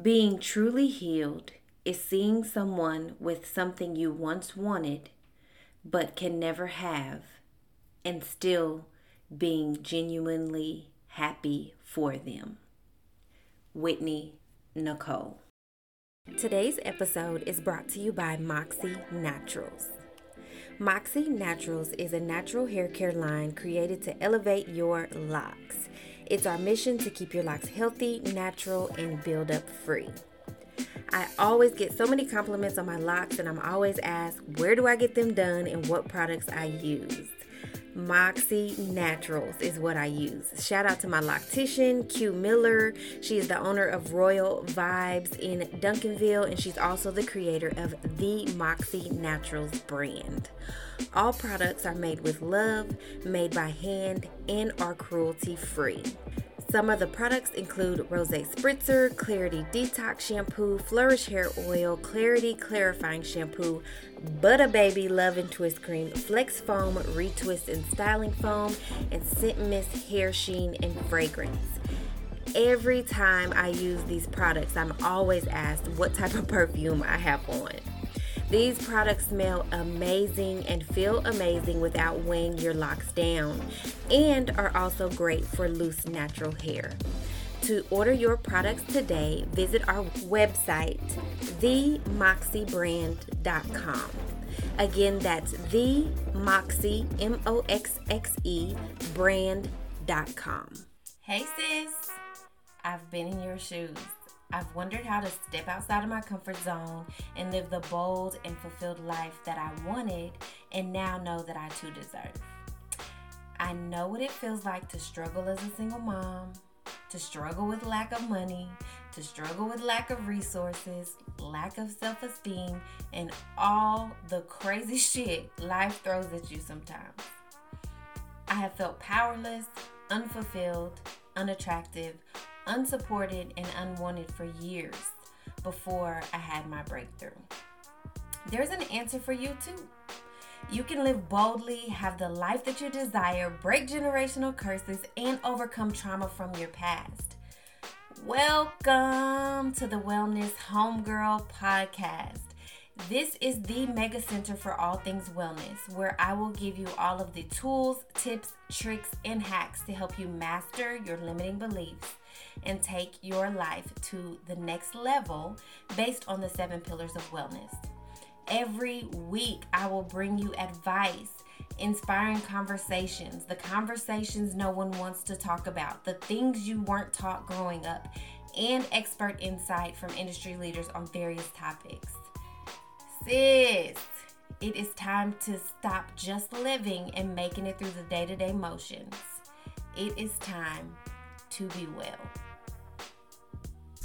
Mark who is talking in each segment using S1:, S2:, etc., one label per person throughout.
S1: Being truly healed is seeing someone with something you once wanted but can never have and still being genuinely happy for them. Whitney Nicole. Today's episode is brought to you by Moxxe Naturals. Moxxe Naturals is a natural hair care line created to elevate your locks. It's our mission to keep your locks healthy, natural, and build up free. I always get so many compliments on my locks, and I'm always asked where do I get them done and what products I use. Moxxe Naturals is what I use. Shout out to my loctician, Q Miller. She is the owner of Royal Vibes in Duncanville, and she's also the creator of the Moxxe Naturals brand. All products are made with love, made by hand, and are cruelty free. Some of the products include Rose Spritzer, Clarity Detox Shampoo, Flourish Hair Oil, Clarity Clarifying Shampoo, Butter Baby Love and Twist Cream, Flex Foam, Retwist and Styling Foam, and Scent Mist Hair Sheen and Fragrance. Every time I use these products, I'm always asked what type of perfume I have on. These products smell amazing and feel amazing without weighing your locks down, and are also great for loose natural hair. To order your products today, visit our website, themoxxebrand.com. Again, that's the Moxxe, M O X X E, brand.com. Hey, sis. I've been in your shoes. I've wondered how to step outside of my comfort zone and live the bold and fulfilled life that I wanted and now know that I too deserve. I know what it feels like to struggle as a single mom, to struggle with lack of money, to struggle with lack of resources, lack of self esteem, and all the crazy shit life throws at you sometimes. I have felt powerless, unfulfilled, unattractive, unsupported, and unwanted for years before I had my breakthrough. There's an answer for you too. You can live boldly, have the life that you desire, break generational curses, and overcome trauma from your past. Welcome to the Wellness Homegirl podcast. This is the mega center for all things wellness, where I will give you all of the tools, tips, tricks, and hacks to help you master your limiting beliefs and take your life to the next level based on the seven pillars of wellness. Every week, I will bring you advice, inspiring conversations, the conversations no one wants to talk about, the things you weren't taught growing up, and expert insight from industry leaders on various topics. Sis, it is time to stop just living and making it through the day to day motions. It is time to be well.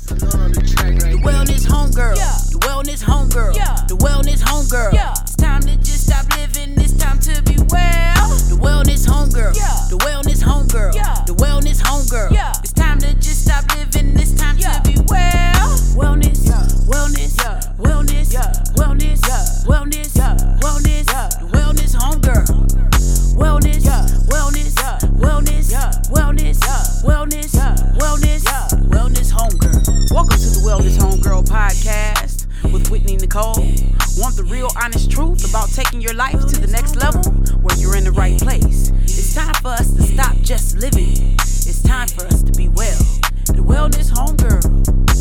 S1: The wellness homegirl. Yeah. The wellness homegirl. Yeah. The wellness homegirl. Yeah. It's time to just stop living. It's time to be well. The wellness homegirl. Yeah. The wellness homegirl. Yeah. The wellness homegirl. Yeah. It's time to just stop living. It's time yeah. to be well. Wellness. Yeah. Wellness. Yeah. Wellness. Yeah. Wellness. Yeah. Wellness. Yeah. Wellness. Yeah. The wellness homegirl. Wellness. Yeah. Wellness. Yeah. Wellness. Yeah. Wellness. Wellness. Wellness. Yeah. Wellness homegirl. Welcome to the Wellness Homegirl podcast with Whitney Nicole. Want the real honest truth about taking your life to the next level? Where you're in the right place. It's time for us to stop just living. It's time for us to be well. The Wellness Homegirl.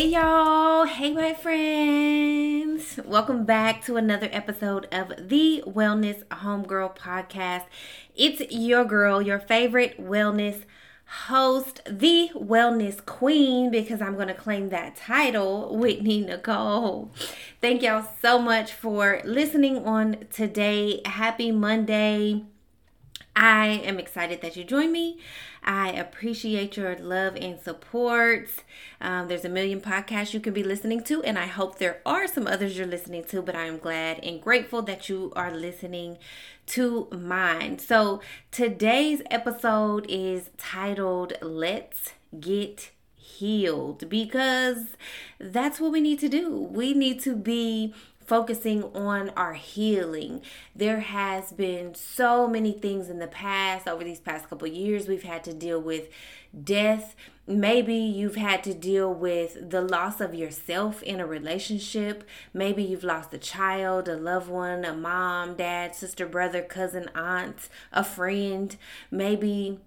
S1: Hey y'all, hey my friends. Welcome back to another episode of the Wellness Homegirl podcast. It's your girl, your favorite wellness host, the wellness queen, because I'm going to claim that title, Whitney Nicole. Thank y'all so much for listening on today. Happy Monday. I am excited that you joined me. I appreciate your love and support. Um, there's a million podcasts you can be listening to, and I hope there are some others you're listening to, but I am glad and grateful that you are listening to mine. So today's episode is titled Let's Get Healed because that's what we need to do. We need to be focusing on our healing. There has been so many things in the past over these past couple years we've had to deal with death. Maybe you've had to deal with the loss of yourself in a relationship. Maybe you've lost a child, a loved one, a mom, dad, sister, brother, cousin, aunt, a friend. Maybe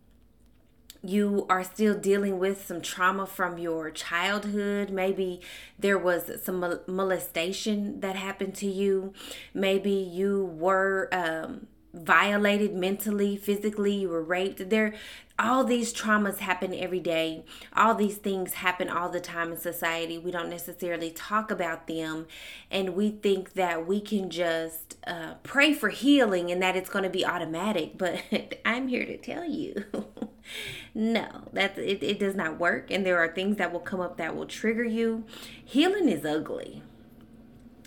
S1: you are still dealing with some trauma from your childhood. Maybe there was some molestation that happened to you. Maybe you were um, violated mentally, physically, you were raped. There all these traumas happen every day. All these things happen all the time in society. We don't necessarily talk about them and we think that we can just uh, pray for healing and that it's going to be automatic, but I'm here to tell you no that it, it does not work and there are things that will come up that will trigger you healing is ugly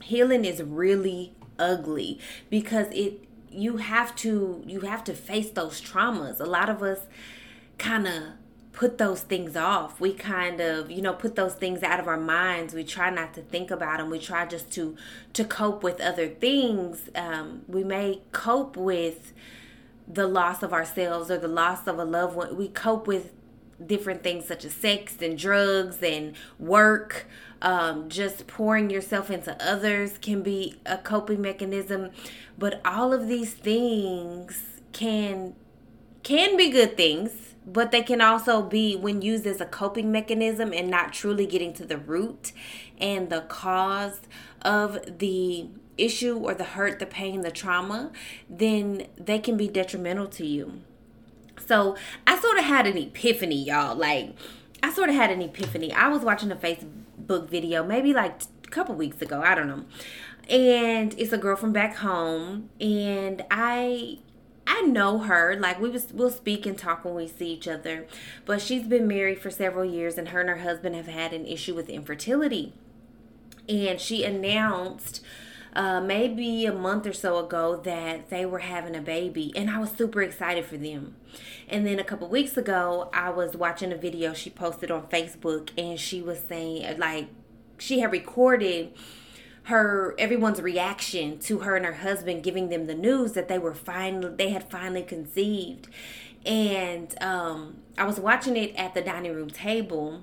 S1: healing is really ugly because it you have to you have to face those traumas. A lot of us kind of put those things off. We kind of you know put those things out of our minds. We try not to think about them we try just to to cope with other things. Um, we may cope with the loss of ourselves or the loss of a loved one. We cope with different things such as sex and drugs and work. Um, just pouring yourself into others can be a coping mechanism, but all of these things can can be good things, but they can also be when used as a coping mechanism and not truly getting to the root and the cause of the issue or the hurt, the pain, the trauma, then they can be detrimental to you. So I sort of had an epiphany, y'all. Like, I sort of had an epiphany. I was watching a Facebook video maybe like a couple weeks ago. I don't know. And it's a girl from back home. And I I know her. Like we was we'll speak and talk when we see each other. But she's been married for several years and her and her husband have had an issue with infertility. And she announced uh, maybe a month or so ago that they were having a baby, and I was super excited for them. And then a couple weeks ago, I was watching a video she posted on Facebook, and she was saying, like, she had recorded her everyone's reaction to her and her husband giving them the news that they were finally they had finally conceived and um, i was watching it at the dining room table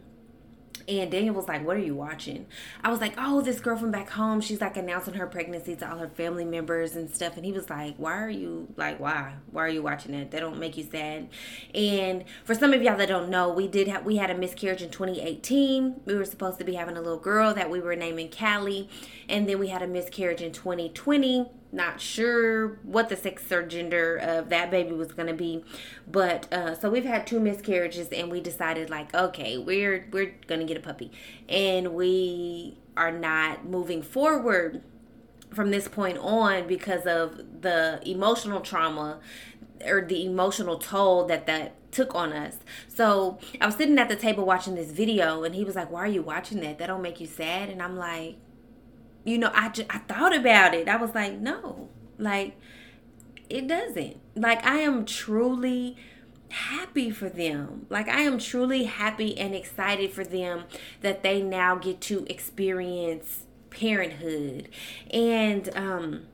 S1: and Daniel was like, What are you watching? I was like, Oh, this girl from back home, she's like announcing her pregnancy to all her family members and stuff. And he was like, Why are you like why? Why are you watching it? They don't make you sad. And for some of y'all that don't know, we did have we had a miscarriage in 2018. We were supposed to be having a little girl that we were naming Callie. And then we had a miscarriage in 2020 not sure what the sex or gender of that baby was going to be but uh, so we've had two miscarriages and we decided like okay we're we're going to get a puppy and we are not moving forward from this point on because of the emotional trauma or the emotional toll that that took on us. So I was sitting at the table watching this video, and he was like, "Why are you watching that? That don't make you sad?" And I'm like, you know, I just, I thought about it. I was like, no, like it doesn't. Like I am truly happy for them. Like I am truly happy and excited for them that they now get to experience parenthood. And um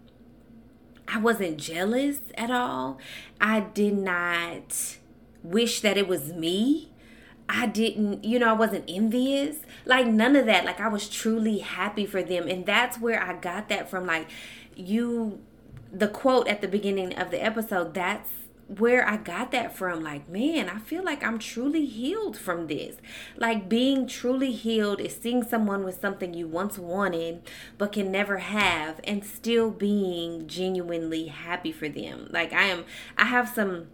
S1: I wasn't jealous at all. I did not wish that it was me. I didn't, you know, I wasn't envious. Like none of that. Like I was truly happy for them. And that's where I got that from. Like you, the quote at the beginning of the episode, that's where I got that from. Like, man, I feel like I'm truly healed from this. Like, being truly healed is seeing someone with something you once wanted but can never have and still being genuinely happy for them. Like, I am, I have some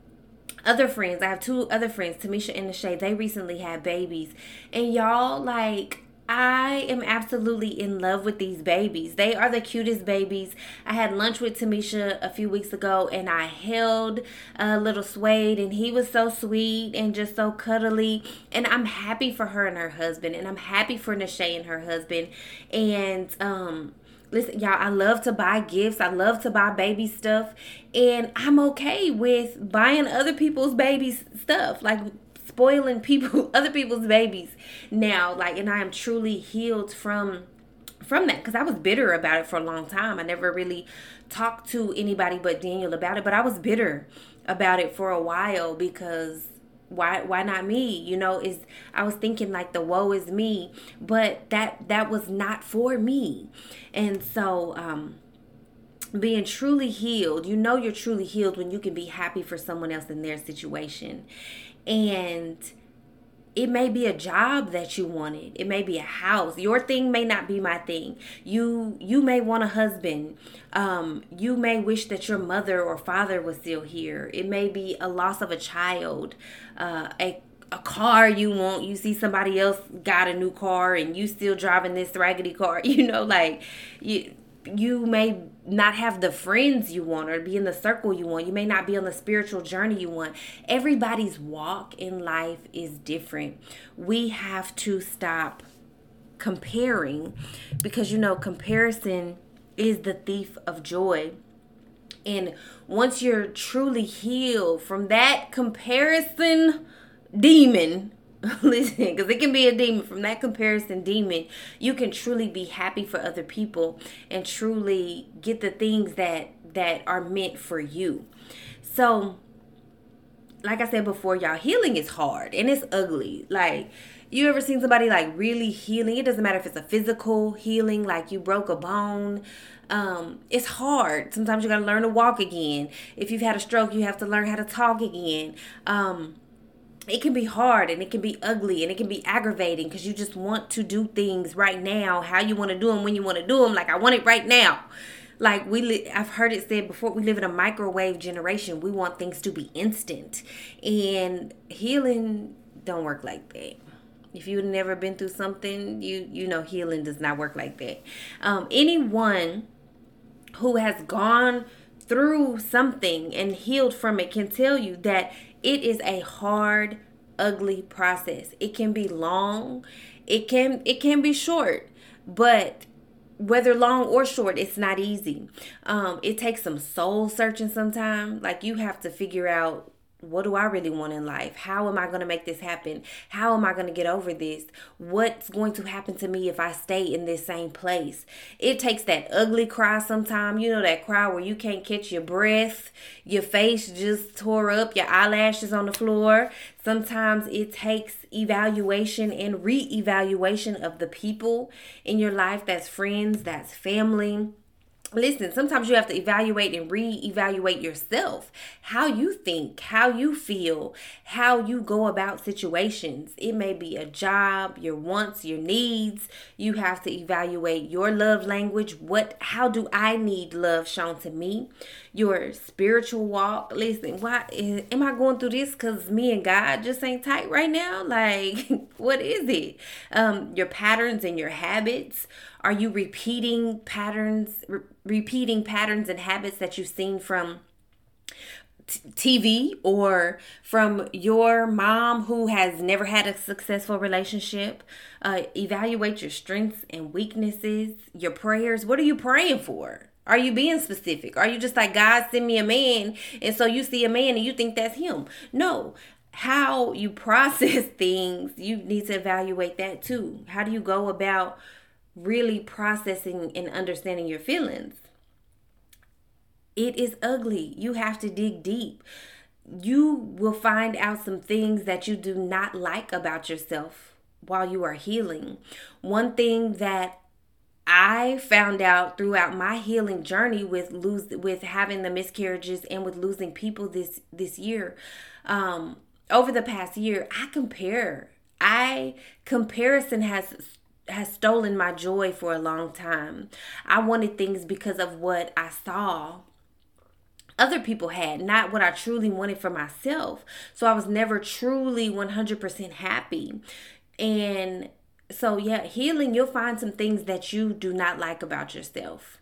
S1: other friends. I have two other friends, Tamisha and Nashay. They recently had babies. And y'all, like, I am absolutely in love with these babies. They are the cutest babies. I had lunch with Tamisha a few weeks ago and I held a little Suede and he was so sweet and just so cuddly. And I'm happy for her and her husband and I'm happy for Nashay and her husband. And um listen y'all i love to buy gifts. I love to buy baby stuff. And i'm okay with buying other people's baby stuff like spoiling people other people's babies. Now like and i am truly healed from from that because I was bitter about it for a long time. I never really talked to anybody but Daniel about it, but I was bitter about it for a while because why why not me? You know is i was thinking like the woe is me but that that was not for me. And so um being truly healed you know you're truly healed when you can be happy for someone else in their situation. And it may be a job that you wanted. It may be a house. Your thing may not be my thing. You you may want a husband. Um, you may wish that your mother or father was still here. It may be a loss of a child uh, a a car you want. You see somebody else got a new car and you still driving this raggedy car you know like you you may not have the friends you want or be in the circle you want. You may not be on the spiritual journey you want. Everybody's walk in life is different. We have to stop comparing because you know, comparison is the thief of joy. And once you're truly healed from that comparison demon, listen because it can be a demon. From that comparison demon you can truly be happy for other people and truly get the things that that are meant for you. So like i said before y'all healing is hard and it's ugly. Like you ever seen somebody like really healing? It doesn't matter if it's a physical healing like you broke a bone. Um, it's hard. Sometimes you got to learn to walk again. If you've had a stroke you have to learn how to talk again. Um, it can be hard and it can be ugly and it can be aggravating because you just want to do things right now how you want to do them when you want to do them like i want it right now. Like we li- i've heard it said before we live in a microwave generation. We want things to be instant. And healing don't work like that. If you've never been through something you you know healing does not work like that. Um, anyone who has gone through something and healed from it can tell you that it is a hard, ugly process. It can be long, it can it can be short, but whether long or short, it's not easy. Um, it takes some soul searching sometimes. Like you have to figure out what do I really want in life? How am I going to make this happen? How am I going to get over this? What's going to happen to me if I stay in this same place? It takes that ugly cry sometime. You know, that cry where you can't catch your breath, your face just tore up, your eyelashes on the floor. Sometimes it takes evaluation and re evaluation of the people in your life that's friends, that's family listen sometimes you have to evaluate and re-evaluate yourself. How you think how you feel how you go about situations. It may be a job your wants your needs. You have to evaluate your love language. What how do i need love shown to me? Your spiritual walk. Listen why am i going through this because me and god just ain't tight right now? Like what is it? Um your patterns and your habits are you repeating patterns, re- repeating patterns and habits that you've seen from TV or from your mom who has never had a successful relationship. Uh, evaluate your strengths and weaknesses, your prayers. What are you praying for? Are you being specific? Are you just like, God, send me a man? And so you see a man and you think that's him. No. How you process things, you need to evaluate that too. How do you go about really processing and understanding your feelings. It is ugly. You have to dig deep. You will find out some things that you do not like about yourself while you are healing. One thing that I found out throughout my healing journey with lose with having the miscarriages and with losing people this this year um over the past year I compare I comparison has has stolen my joy for a long time. I wanted things because of what I saw other people had, not what I truly wanted for myself. So I was never truly 100% happy. And so, yeah, healing, you'll find some things that you do not like about yourself.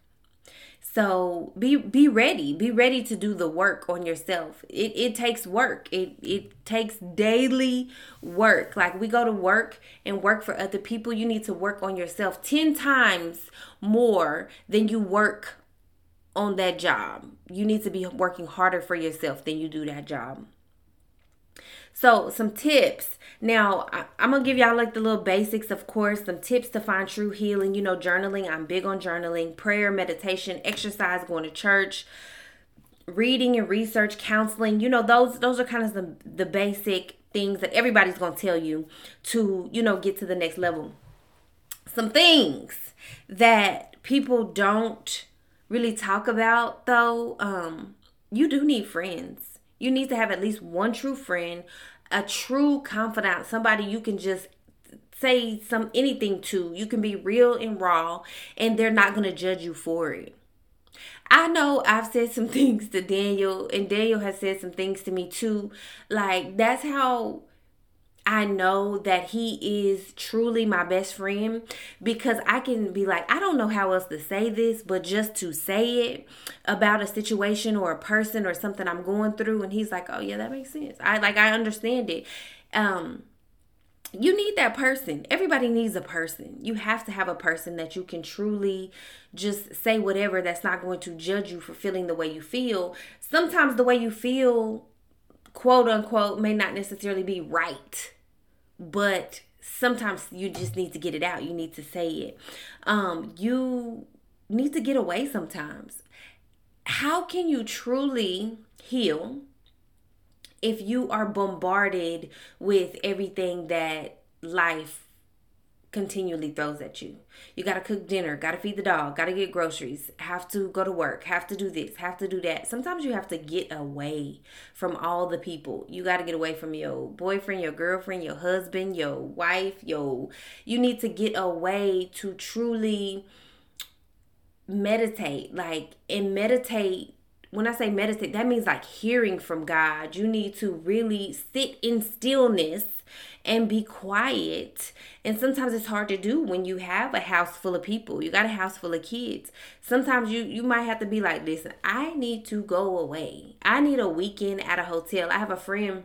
S1: So be be ready. Be ready to do the work on yourself. It it takes work. It it takes daily work. Like we go to work and work for other people, you need to work on yourself 10 times more than you work on that job. You need to be working harder for yourself than you do that job. So, some tips. Now, I, am to give y'all like the little basics, of course, some tips to find true healing. You know, journaling. I'm big on journaling, prayer, meditation, exercise, going to church, reading and research, counseling. You know, those those are kind of the the basic things that everybody's going to tell you to, you know, get to the next level. Some things that people don't really talk about though, um you do need friends. You need to have at least one true friend, a true confidant, somebody you can just say some anything to. You can be real and raw and they're not going to judge you for it. I know I've said some things to Daniel, and Daniel has said some things to me too. Like, that's how I know that he is truly my best friend because I can be like, I don't know how else to say this, but just to say it about a situation or a person or something I'm going through, and he's like, Oh yeah, that makes sense. I like I understand it. Um you need that person. Everybody needs a person. You have to have a person that you can truly just say whatever that's not going to judge you for feeling the way you feel. Sometimes the way you feel, quote unquote, may not necessarily be right, but sometimes you just need to get it out. You need to say it. Um, you need to get away sometimes. How can you truly heal? if you are bombarded with everything that life continually throws at you. You got to cook dinner, got to feed the dog, got to get groceries, have to go to work, have to do this, have to do that. Sometimes you have to get away from all the people. You got to get away from your boyfriend, your girlfriend, your husband, your wife, your you need to get away to truly meditate like and meditate when I say meditate, that means like hearing from God. You need to really sit in stillness and be quiet. And sometimes it's hard to do when you have a house full of people. You got a house full of kids. Sometimes you you might have to be like, "Listen, I need to go away. I need a weekend at a hotel." I have a friend,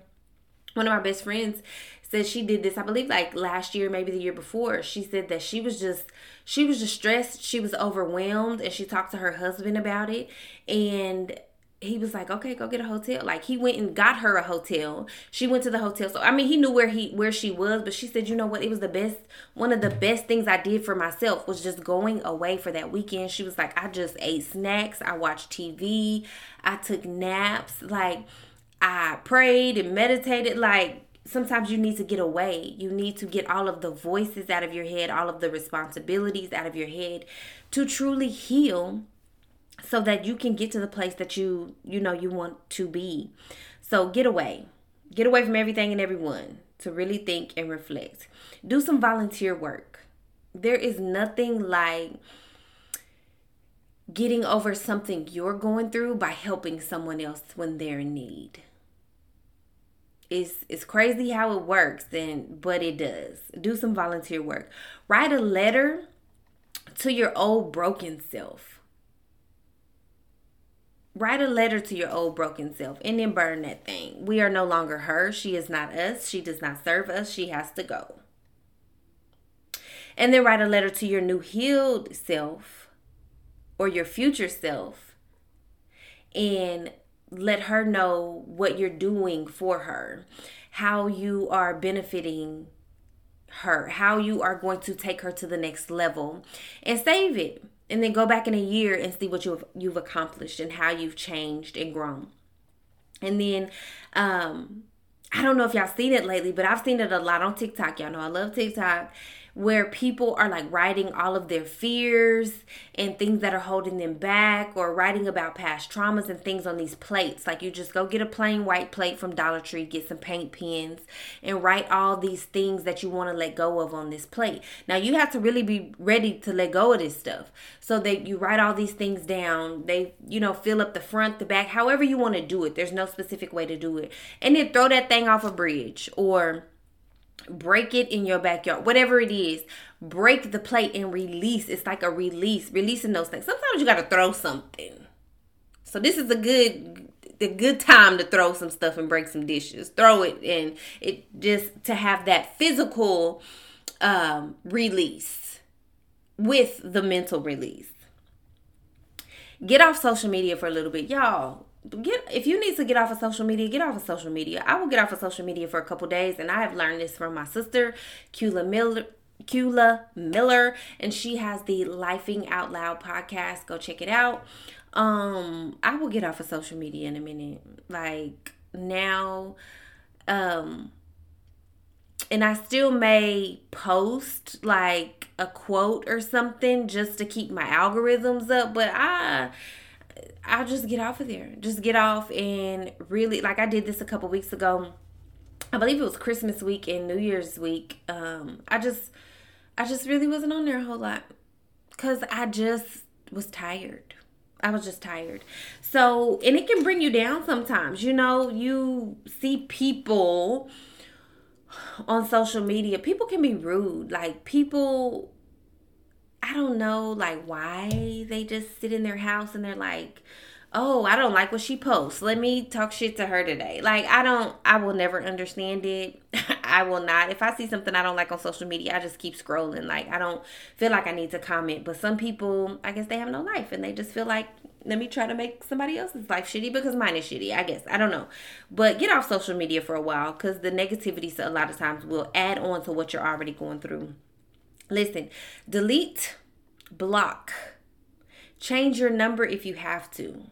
S1: one of my best friends, said she did this i believe like last year maybe the year before she said that she was just she was just stressed she was overwhelmed and she talked to her husband about it and he was like, okay, go get a hotel. Like he went and got her a hotel. She went to the hotel. So I mean, he knew where he where she was, but she said, you know what? It was the best. One of the best things I did for myself was just going away for that weekend. She was like, I just ate snacks. I watched TV. I took naps. Like I prayed and meditated. Like sometimes you need to get away. You need to get all of the voices out of your head, all of the responsibilities out of your head to truly heal so that you can get to the place that you you know you want to be. So get away. Get away from everything and everyone to really think and reflect. Do some volunteer work. There is nothing like getting over something you're going through by helping someone else when they're in need. It's it's crazy how it works and but it does. Do some volunteer work. Write a letter to your old broken self Write a letter to your old broken self and then burn that thing. We are no longer her. She is not us. She does not serve us. She has to go. And then write a letter to your new healed self or your future self and let her know what you're doing for her, how you are benefiting her, how you are going to take her to the next level, and save it and then go back in a year and see what you've you've accomplished and how you've changed and grown. And then um I don't know if y'all seen it lately, but I've seen it a lot on TikTok. Y'all know I love TikTok where people are like writing all of their fears and things that are holding them back or writing about past traumas and things on these plates. Like you just go get a plain white plate from Dollar Tree, get some paint pens and write all these things that you want to let go of on this plate. Now you have to really be ready to let go of this stuff. So that you write all these things down. They, you know, fill up the front, the back, however you want to do it. There's no specific way to do it. And then throw that thing off a bridge or break it in your backyard whatever it is. Break the plate and release. It's like a release releasing those things. Sometimes you got to throw something. So this is a good the good time to throw some stuff and break some dishes. Throw it and it just to have that physical um release with the mental release. Get off social media for a little bit y'all get if you need to get off of social media, get off of social media. I will get off of social media for a couple days, and I have learned this from my sister, Kula Miller. Kula Miller, and she has the Lifing Out Loud podcast. Go check it out. Um, I will get off of social media in a minute. Like now, um, and I still may post like a quote or something just to keep my algorithms up, but I I'll just get off of there. Just get off and really like I did this a couple weeks ago. I believe it was Christmas week and New Year's week. Um I just I just really wasn't on there a whole lot cuz I just was tired. I was just tired. So, and it can bring you down sometimes. You know, you see people on social media, people can be rude. Like people I don't know like why they just sit in their house and they're like, "Oh, I don't like what she posts. Let me talk shit to her today." Like I don't I will never understand it. I will not. If I see something I don't like on social media, I just keep scrolling. Like I don't feel like I need to comment, but some people, I guess they have no life and they just feel like let me try to make somebody else's life shitty because mine is shitty. I guess I don't know, but get off social media for a while because the negativity a lot of times will add on to what you're already going through. Listen, delete, block, change your number if you have to.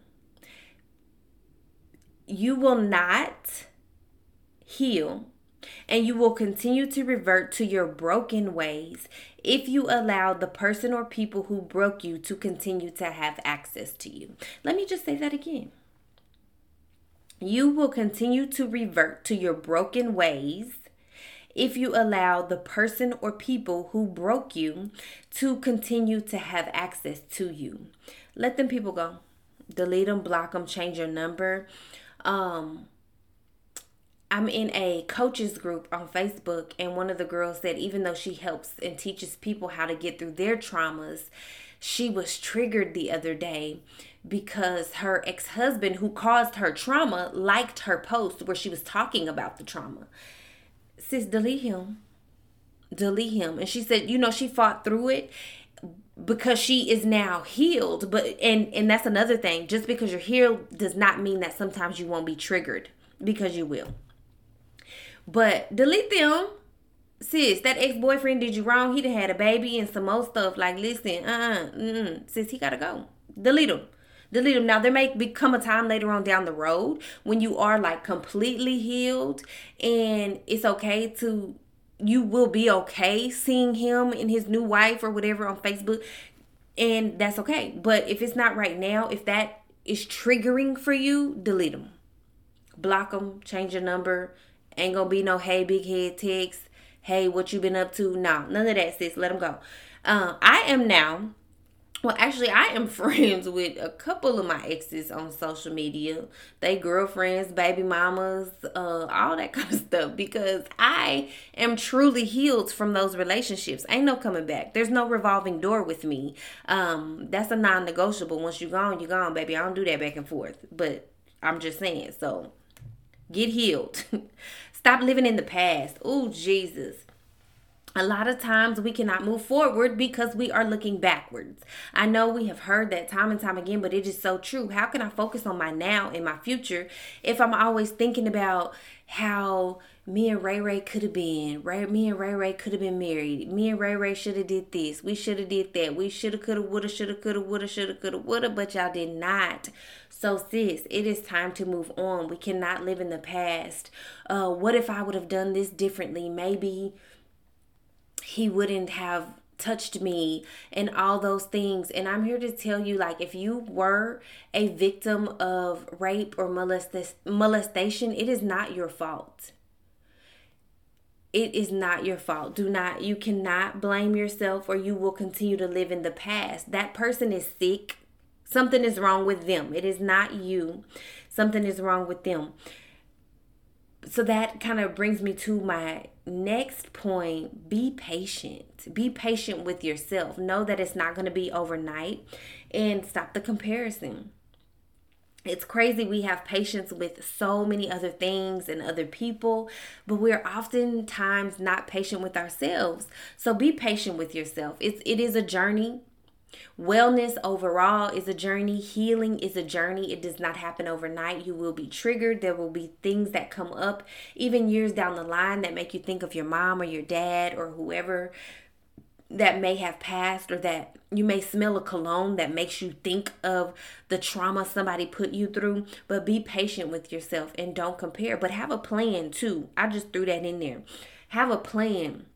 S1: You will not heal and you will continue to revert to your broken ways if you allow the person or people who broke you to continue to have access to you. Let me just say that again. You will continue to revert to your broken ways if you allow the person or people who broke you to continue to have access to you. Let them people go. Delete them, block them, change your number. Um, I'm in a coaches group on Facebook, and one of the girls said even though she helps and teaches people how to get through their traumas, she was triggered the other day because her ex husband, who caused her trauma, liked her post where she was talking about the trauma sis, delete him. Delete him. And she said, you know, she fought through it because she is now healed. But and and that's another thing. Just because you're healed does not mean that sometimes you won't be triggered because you will. But delete them. Sis, that ex-boyfriend did you wrong. he'd had a baby and some more stuff. Like, listen, uh-uh, sis, he gotta go. Delete him delete them. Now, there may become a time later on down the road when you are like completely healed and it's okay to, you will be okay seeing him and his new wife or whatever on Facebook. And that's okay. But if it's not right now, if that is triggering for you, delete them. Block them, change your number. Ain't gonna be no hey, big head text. Hey, what you been up to? No, none of that, sis. Let them go. Uh, I am now well, actually, I am friends with a couple of my exes on social media. They girlfriends, baby mamas, uh, all that kind of stuff. Because I am truly healed from those relationships. Ain't no coming back. There's no revolving door with me. Um, that's a non-negotiable. Once you're gone, you're gone, baby. I don't do that back and forth. But I'm just saying. So get healed. Stop living in the past. Oh Jesus a lot of times we cannot move forward because we are looking backwards. I know we have heard that time and time again, but it is so true. How can I focus on my now and my future if I'm always thinking about how me and Ray Ray could have been, right? Me and Ray Ray could have been married. Me and Ray Ray should have did this. We should have did that. We should have, could have, would have, should have, could have, would have, should have, could have, would have, but y'all did not. So sis, it is time to move on. We cannot live in the past. Uh, what if I would have done this differently? Maybe he wouldn't have touched me and all those things. And i'm here to tell you like if you were a victim of rape or molest- molestation it is not your fault. It is not your fault. Do not you cannot blame yourself or you will continue to live in the past. That person is sick. Something is wrong with them. It is not you. Something is wrong with them so that kind of brings me to my next point be patient. Be patient with yourself. Know that it's not going to be overnight and stop the comparison. It's crazy we have patience with so many other things and other people but we're oftentimes not patient with ourselves. So be patient with yourself. It's it is a journey Wellness overall is a journey. Healing is a journey. It does not happen overnight. You will be triggered. There will be things that come up, even years down the line, that make you think of your mom or your dad or whoever that may have passed, or that you may smell a cologne that makes you think of the trauma somebody put you through. But be patient with yourself and don't compare, but have a plan too. I just threw that in there. Have a plan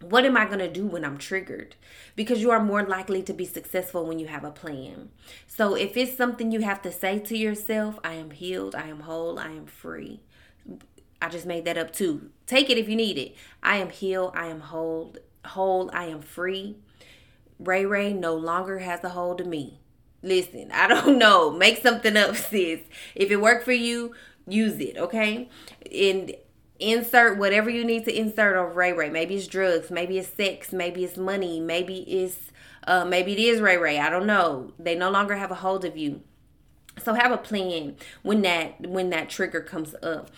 S1: what am I going to do when I'm triggered? Because you are more likely to be successful when you have a plan. So if it's something you have to say to yourself, I am healed, I am whole, I am free. I just made that up too. Take it if you need it. I am healed, I am whole, whole, I am free. Ray Ray no longer has a hold of me. Listen, I don't know. Make something up, sis. If it worked for you, use it, okay? And insert whatever you need to insert on Ray Ray. Maybe it's drugs, maybe it's sex, maybe it's money, maybe it's uh, maybe it is Ray Ray. I don't know. They no longer have a hold of you. So have a plan when that when that trigger comes up.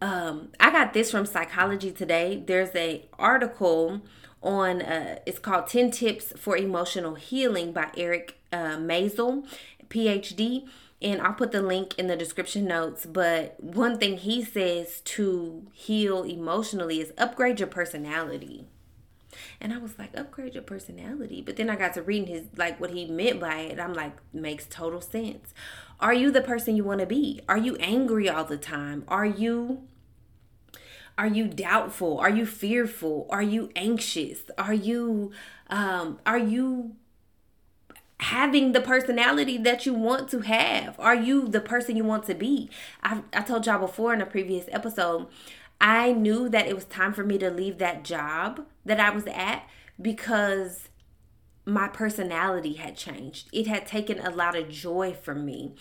S1: Um, I got this from Psychology Today. There's a article on uh, it's called 10 tips for emotional healing by Eric uh, Maisel, PhD and I'll put the link in the description notes. But one thing he says to heal emotionally is upgrade your personality. And I was like, upgrade your personality. But then I got to reading his like what he meant by it. I'm like, makes total sense. Are you the person you want to be? Are you angry all the time? Are you are you doubtful? Are you fearful? Are you anxious? Are you um are you having the personality that you want to have? Are you the person you want to be? I, I told y'all before in a previous episode, I knew that it was time for me to leave that job that I was at because my personality had changed. It had taken a lot of joy from me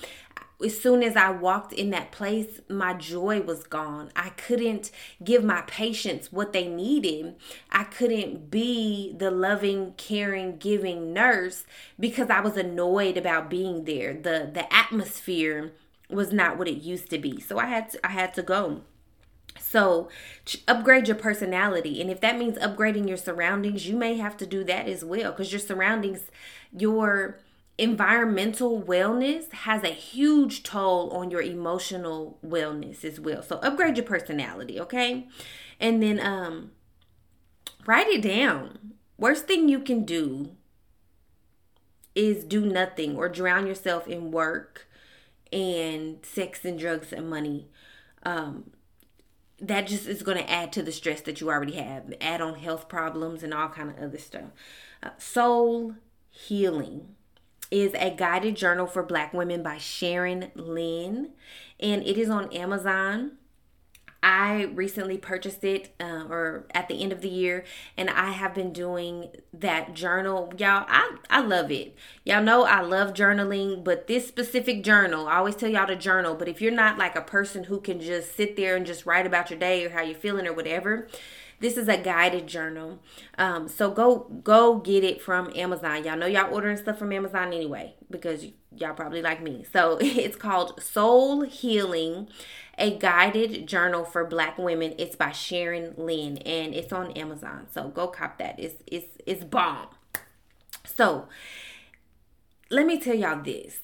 S1: as soon as I walked in that place, my joy was gone. I couldn't give my patients what they needed. I couldn't be the loving, caring, giving nurse because I was annoyed about being there. The the atmosphere was not what it used to be. So I had to, I had to go. So, upgrade your personality. And if that means upgrading your surroundings, you may have to do that as well because your surroundings, your environmental wellness has a huge toll on your emotional wellness as well. So upgrade your personality, okay? And then um write it down. Worst thing you can do is do nothing or drown yourself in work and sex and drugs and money. Um that just is going to add to the stress that you already have. Add on health problems and all kind of other stuff. Uh, soul healing is a guided journal for black women by Sharon Lynn, and it is on Amazon. I recently purchased it uh, or at the end of the year and I have been doing that journal. Y'all, I, I love it. Y'all know I love journaling, but this specific journal, I always tell y'all to journal, but if you're not like a person who can just sit there and just write about your day or how you're feeling or whatever, this is a guided journal. Um, so go go get it from Amazon. Y'all know y'all ordering stuff from Amazon anyway because y'all probably like me. So it's called Soul Healing, a guided journal for black women. It's by Sharon Lynn and it's on Amazon. So go cop that. It's it's it's bomb. So let me tell y'all this.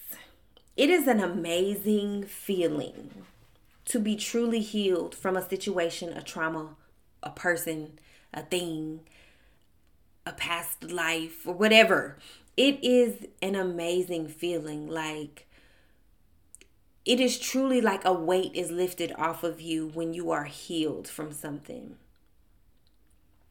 S1: It is an amazing feeling to be truly healed from a situation, a trauma, a person, a thing, a past life, or whatever. It is an amazing feeling. Like, it is truly like a weight is lifted off of you when you are healed from something.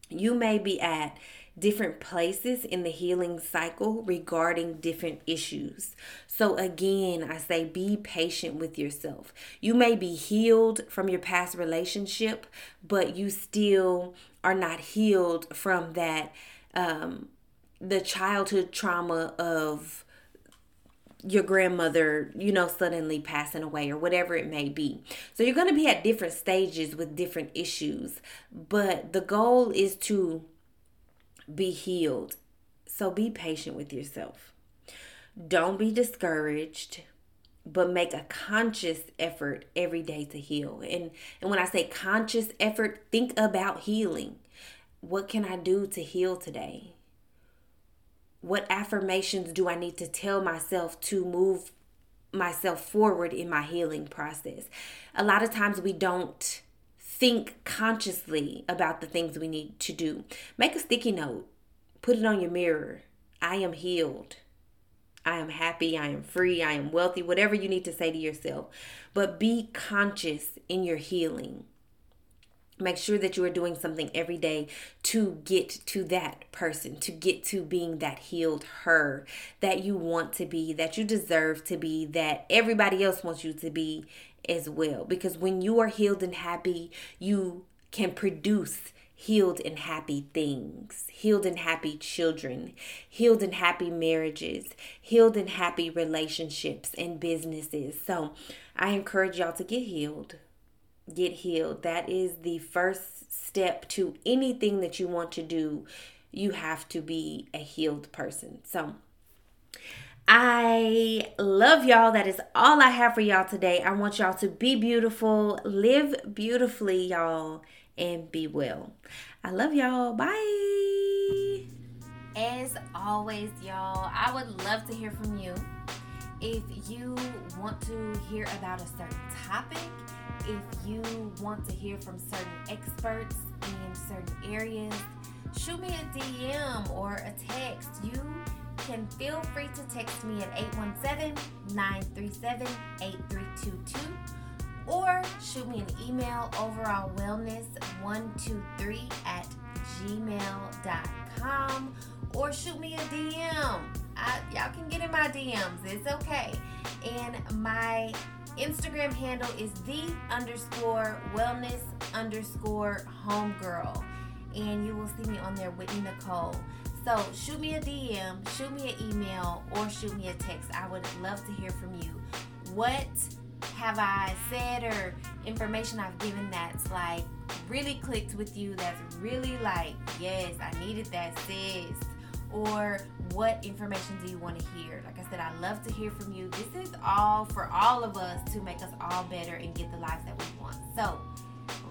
S1: You may be at different places in the healing cycle regarding different issues. So, again, I say be patient with yourself. You may be healed from your past relationship, but you still are not healed from that, um, the childhood trauma of your grandmother, you know, suddenly passing away or whatever it may be. So you're going to be at different stages with different issues, but the goal is to be healed. So be patient with yourself. Don't be discouraged, but make a conscious effort every day to heal. And and when I say conscious effort, think about healing. What can I do to heal today? What affirmations do I need to tell myself to move myself forward in my healing process? A lot of times we don't think consciously about the things we need to do. Make a sticky note, put it on your mirror. I am healed. I am happy, I am free, I am wealthy, whatever you need to say to yourself. But be conscious in your healing. Make sure that you are doing something every day to get to that person, to get to being that healed her that you want to be, that you deserve to be, that everybody else wants you to be as well. Because when you are healed and happy, you can produce healed and happy things, healed and happy children, healed and happy marriages, healed and happy relationships and businesses. So I encourage y'all to get healed get healed. That is the first step to anything that you want to do. You have to be a healed person. So, I love y'all. That is all I have for y'all today. I want y'all to be beautiful, live beautifully, y'all, and be well. I love y'all. Bye. As always, y'all, I would love to hear from you. If you want to hear about a certain topic, if you want to hear from certain experts in certain areas, shoot me a DM or a text. You can feel free to text me at 817-937-8322 or shoot me an email overall wellness123 at gmail.com or shoot me a DM. I, y'all can get in my DMs. It's okay. And my Instagram handle is the underscore wellness underscore homegirl. And you will see me on there, Whitney Nicole. So shoot me a DM, shoot me an email, or shoot me a text. I would love to hear from you. What have I said or information I've given that's like really clicked with you? That's really like, yes, I needed that, sis or what information do you want to hear? Like I said, I love to hear from you. This is all for all of us to make us all better and get the lives that we want. So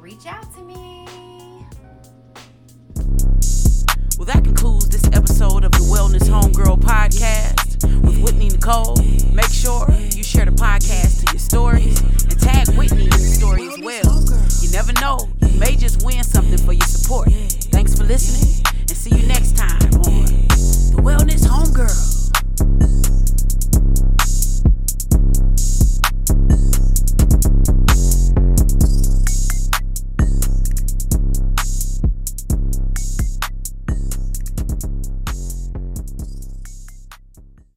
S1: reach out to me.
S2: Well, that concludes this episode of the Wellness Homegirl podcast with Whitney Nicole. Make sure you share the podcast to your stories and tag Whitney in the story as well. You never know, you may just win something for your support. Thanks for listening and see you next time on the Wellness Homegirl.